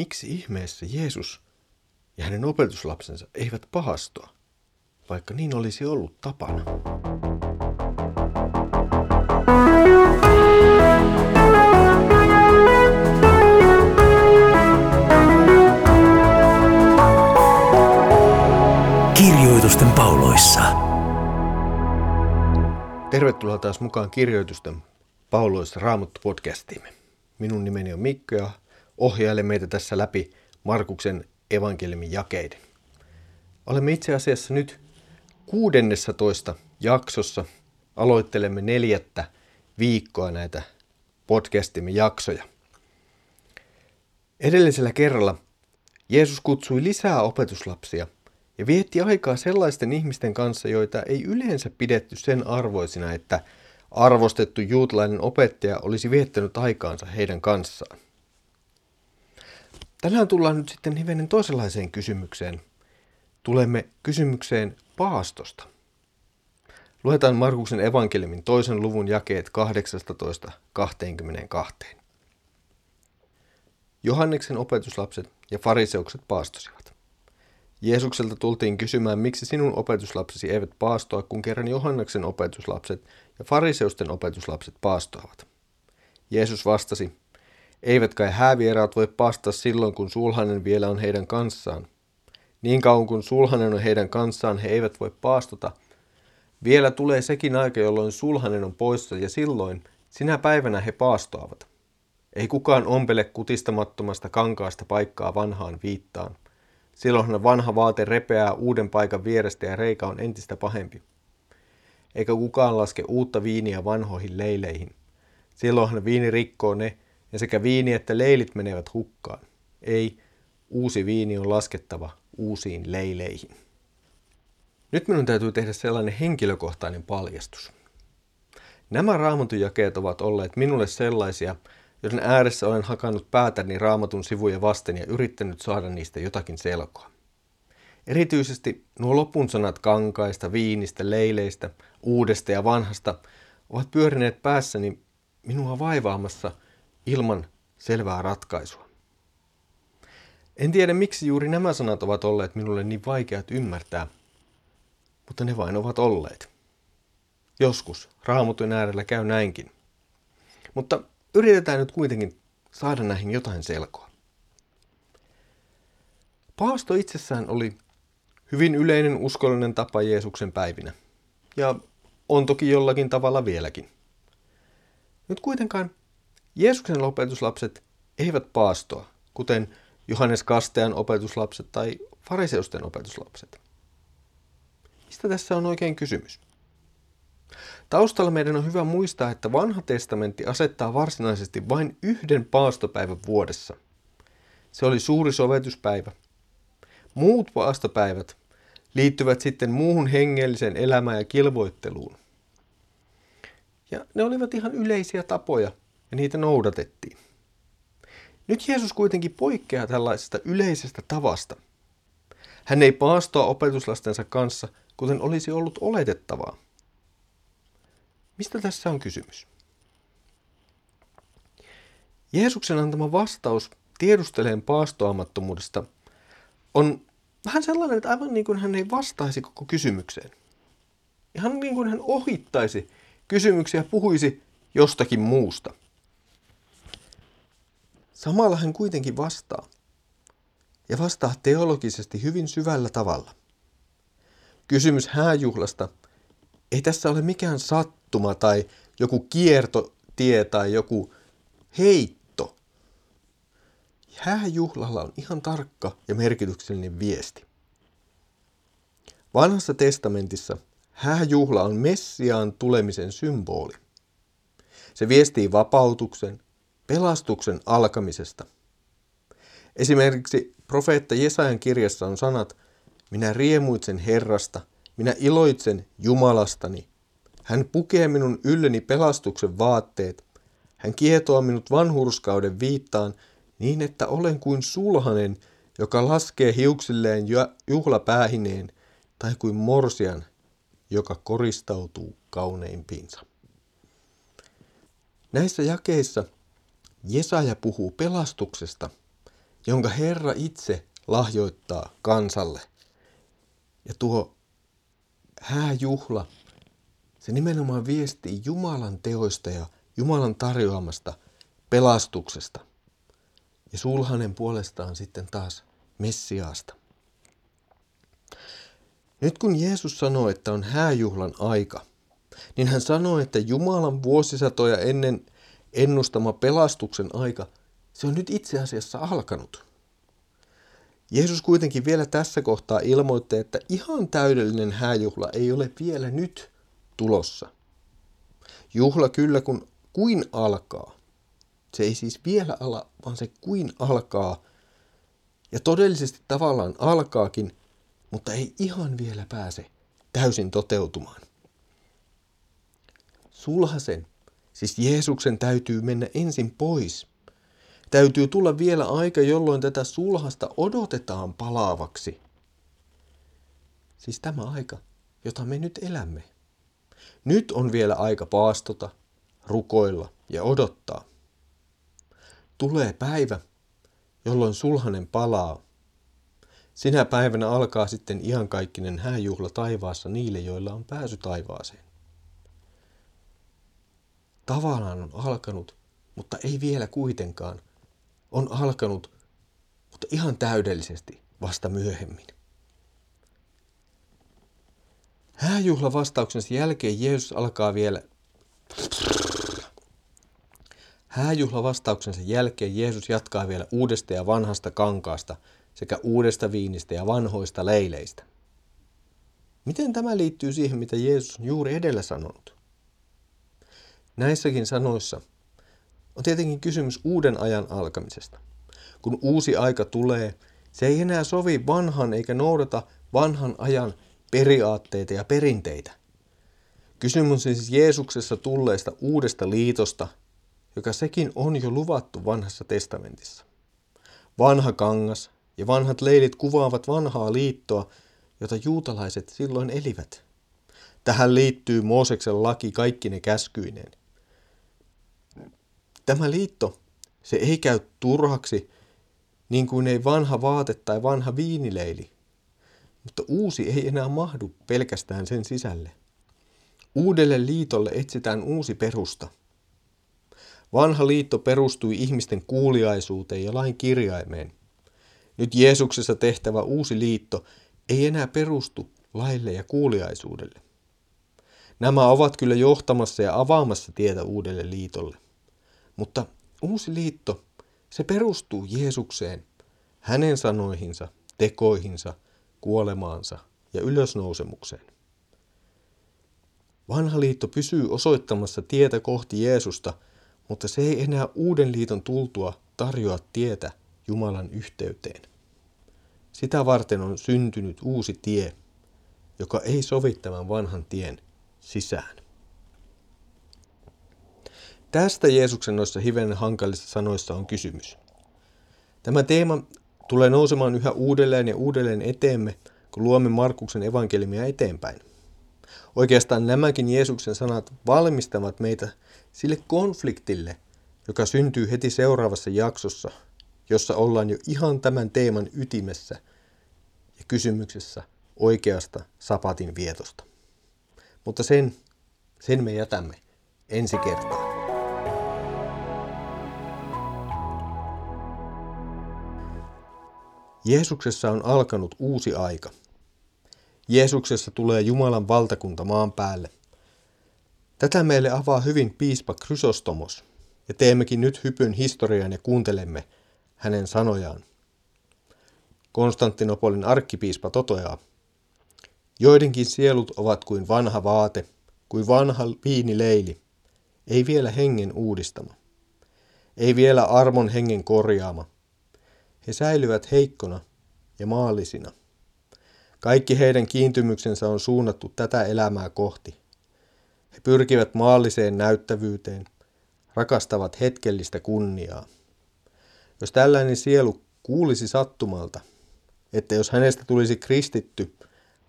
miksi ihmeessä Jeesus ja hänen opetuslapsensa eivät pahastoa, vaikka niin olisi ollut tapana. Kirjoitusten pauloissa. Tervetuloa taas mukaan Kirjoitusten pauloissa Raamattu podcastiimme. Minun nimeni on Mikko ja ohjaile meitä tässä läpi Markuksen evankeliumin jakeiden. Olemme itse asiassa nyt 16 jaksossa. Aloittelemme neljättä viikkoa näitä podcastimme jaksoja. Edellisellä kerralla Jeesus kutsui lisää opetuslapsia ja vietti aikaa sellaisten ihmisten kanssa, joita ei yleensä pidetty sen arvoisina, että arvostettu juutalainen opettaja olisi viettänyt aikaansa heidän kanssaan. Tänään tullaan nyt sitten hivenen toisenlaiseen kysymykseen. Tulemme kysymykseen paastosta. Luetaan Markuksen evankeliumin toisen luvun jakeet 18-22. Johanneksen opetuslapset ja fariseukset paastosivat. Jeesukselta tultiin kysymään, miksi sinun opetuslapsesi eivät paastoa, kun kerran Johanneksen opetuslapset ja fariseusten opetuslapset paastoavat. Jeesus vastasi, eivät kai häävieraat voi paastaa silloin, kun sulhanen vielä on heidän kanssaan. Niin kauan kun sulhanen on heidän kanssaan, he eivät voi paastota. Vielä tulee sekin aika, jolloin sulhanen on poissa, ja silloin, sinä päivänä he paastoavat. Ei kukaan ompele kutistamattomasta kankaasta paikkaa vanhaan viittaan. Silloinhan vanha vaate repeää uuden paikan vierestä ja reikä on entistä pahempi. Eikä kukaan laske uutta viiniä vanhoihin leileihin. Silloinhan viini rikkoo ne, ja sekä viini että leilit menevät hukkaan. Ei, uusi viini on laskettava uusiin leileihin. Nyt minun täytyy tehdä sellainen henkilökohtainen paljastus. Nämä raamatujakeet ovat olleet minulle sellaisia, joiden ääressä olen hakannut päätäni raamatun sivuja vasten ja yrittänyt saada niistä jotakin selkoa. Erityisesti nuo lopun sanat kankaista, viinistä, leileistä, uudesta ja vanhasta ovat pyörineet päässäni minua vaivaamassa – ilman selvää ratkaisua. En tiedä miksi juuri nämä sanat ovat olleet minulle niin vaikeat ymmärtää, mutta ne vain ovat olleet. Joskus raamutun äärellä käy näinkin. Mutta yritetään nyt kuitenkin saada näihin jotain selkoa. Paasto itsessään oli hyvin yleinen uskollinen tapa Jeesuksen päivinä. Ja on toki jollakin tavalla vieläkin. Nyt kuitenkaan Jeesuksen opetuslapset eivät paastoa, kuten Johannes Kastean opetuslapset tai fariseusten opetuslapset. Mistä tässä on oikein kysymys? Taustalla meidän on hyvä muistaa, että vanha testamentti asettaa varsinaisesti vain yhden paastopäivän vuodessa. Se oli suuri sovetuspäivä. Muut paastopäivät liittyvät sitten muuhun hengelliseen elämään ja kilvoitteluun. Ja ne olivat ihan yleisiä tapoja, ja niitä noudatettiin. Nyt Jeesus kuitenkin poikkeaa tällaisesta yleisestä tavasta. Hän ei paastoa opetuslastensa kanssa, kuten olisi ollut oletettavaa. Mistä tässä on kysymys? Jeesuksen antama vastaus tiedusteleen paastoamattomuudesta on vähän sellainen, että aivan niin kuin hän ei vastaisi koko kysymykseen. Ihan niin kuin hän ohittaisi kysymyksiä ja puhuisi jostakin muusta. Samalla hän kuitenkin vastaa. Ja vastaa teologisesti hyvin syvällä tavalla. Kysymys hääjuhlasta ei tässä ole mikään sattuma tai joku kiertotie tai joku heitto. Hääjuhlalla on ihan tarkka ja merkityksellinen viesti. Vanhassa testamentissa hääjuhla on Messiaan tulemisen symboli. Se viestii vapautuksen, pelastuksen alkamisesta. Esimerkiksi profeetta Jesajan kirjassa on sanat, minä riemuitsen Herrasta, minä iloitsen Jumalastani. Hän pukee minun ylleni pelastuksen vaatteet. Hän kietoa minut vanhurskauden viittaan niin, että olen kuin sulhanen, joka laskee hiuksilleen juhlapäähineen, tai kuin morsian, joka koristautuu kauneimpiinsa. Näissä jakeissa Jesaja puhuu pelastuksesta, jonka Herra itse lahjoittaa kansalle. Ja tuo hääjuhla, se nimenomaan viestii Jumalan teoista ja Jumalan tarjoamasta pelastuksesta. Ja sulhanen puolestaan sitten taas Messiaasta. Nyt kun Jeesus sanoo, että on hääjuhlan aika, niin hän sanoo, että Jumalan vuosisatoja ennen ennustama pelastuksen aika, se on nyt itse asiassa alkanut. Jeesus kuitenkin vielä tässä kohtaa ilmoitti, että ihan täydellinen hääjuhla ei ole vielä nyt tulossa. Juhla kyllä kun kuin alkaa. Se ei siis vielä ala, vaan se kuin alkaa. Ja todellisesti tavallaan alkaakin, mutta ei ihan vielä pääse täysin toteutumaan. Sulhasen, siis Jeesuksen täytyy mennä ensin pois. Täytyy tulla vielä aika, jolloin tätä sulhasta odotetaan palaavaksi. Siis tämä aika, jota me nyt elämme. Nyt on vielä aika paastota, rukoilla ja odottaa. Tulee päivä, jolloin sulhanen palaa. Sinä päivänä alkaa sitten iankaikkinen hääjuhla taivaassa niille, joilla on pääsy taivaaseen. Tavallaan on alkanut, mutta ei vielä kuitenkaan. On alkanut, mutta ihan täydellisesti vasta myöhemmin. Hääjuhla vastauksensa jälkeen Jeesus alkaa vielä Hääjuhla vastauksensa jälkeen Jeesus jatkaa vielä uudesta ja vanhasta kankaasta sekä uudesta viinistä ja vanhoista leileistä. Miten tämä liittyy siihen, mitä Jeesus on juuri edellä sanonut? Näissäkin sanoissa on tietenkin kysymys uuden ajan alkamisesta. Kun uusi aika tulee, se ei enää sovi vanhan eikä noudata vanhan ajan periaatteita ja perinteitä. Kysymys on siis Jeesuksessa tulleesta uudesta liitosta, joka sekin on jo luvattu vanhassa testamentissa. Vanha kangas ja vanhat leilit kuvaavat vanhaa liittoa, jota juutalaiset silloin elivät. Tähän liittyy Mooseksen laki kaikki ne käskyineen. Tämä liitto, se ei käy turhaksi, niin kuin ei vanha vaate tai vanha viinileili, mutta uusi ei enää mahdu pelkästään sen sisälle. Uudelle liitolle etsitään uusi perusta. Vanha liitto perustui ihmisten kuuliaisuuteen ja lain kirjaimeen. Nyt Jeesuksessa tehtävä uusi liitto ei enää perustu laille ja kuuliaisuudelle. Nämä ovat kyllä johtamassa ja avaamassa tietä uudelle liitolle. Mutta uusi liitto, se perustuu Jeesukseen, hänen sanoihinsa, tekoihinsa, kuolemaansa ja ylösnousemukseen. Vanha liitto pysyy osoittamassa tietä kohti Jeesusta, mutta se ei enää uuden liiton tultua tarjoa tietä Jumalan yhteyteen. Sitä varten on syntynyt uusi tie, joka ei sovi tämän vanhan tien sisään. Tästä Jeesuksen noissa hivenen hankalissa sanoissa on kysymys. Tämä teema tulee nousemaan yhä uudelleen ja uudelleen eteemme, kun luomme Markuksen evankeliumia eteenpäin. Oikeastaan nämäkin Jeesuksen sanat valmistavat meitä sille konfliktille, joka syntyy heti seuraavassa jaksossa, jossa ollaan jo ihan tämän teeman ytimessä ja kysymyksessä oikeasta sapatin vietosta. Mutta sen, sen me jätämme ensi kertaa. Jeesuksessa on alkanut uusi aika. Jeesuksessa tulee Jumalan valtakunta maan päälle. Tätä meille avaa hyvin piispa Chrysostomos, ja teemmekin nyt hypyn historiaan ja kuuntelemme hänen sanojaan. Konstantinopolin arkkipiispa toteaa, joidenkin sielut ovat kuin vanha vaate, kuin vanha viinileili, ei vielä hengen uudistama, ei vielä armon hengen korjaama. He säilyvät heikkona ja maallisina. Kaikki heidän kiintymyksensä on suunnattu tätä elämää kohti. He pyrkivät maalliseen näyttävyyteen, rakastavat hetkellistä kunniaa. Jos tällainen sielu kuulisi sattumalta, että jos hänestä tulisi kristitty,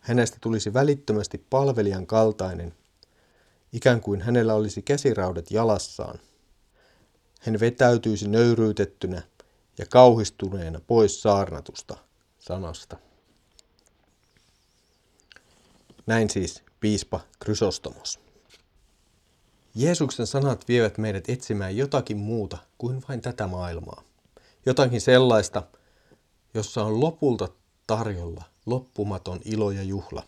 hänestä tulisi välittömästi palvelijan kaltainen, ikään kuin hänellä olisi käsiraudat jalassaan. Hän vetäytyisi nöyryytettynä ja kauhistuneena pois saarnatusta sanasta. Näin siis piispa Krysostomos. Jeesuksen sanat vievät meidät etsimään jotakin muuta kuin vain tätä maailmaa. Jotakin sellaista, jossa on lopulta tarjolla loppumaton ilo ja juhla.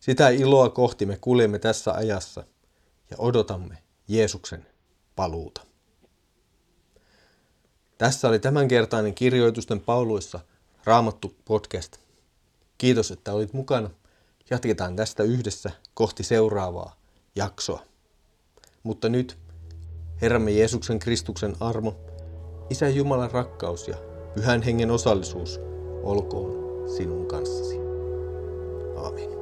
Sitä iloa kohti me kuljemme tässä ajassa ja odotamme Jeesuksen paluuta. Tässä oli tämänkertainen kirjoitusten pauluissa Raamattu podcast. Kiitos, että olit mukana. Jatketaan tästä yhdessä kohti seuraavaa jaksoa. Mutta nyt Herramme Jeesuksen Kristuksen armo, Isä Jumalan rakkaus ja Pyhän Hengen osallisuus olkoon sinun kanssasi. Aamen.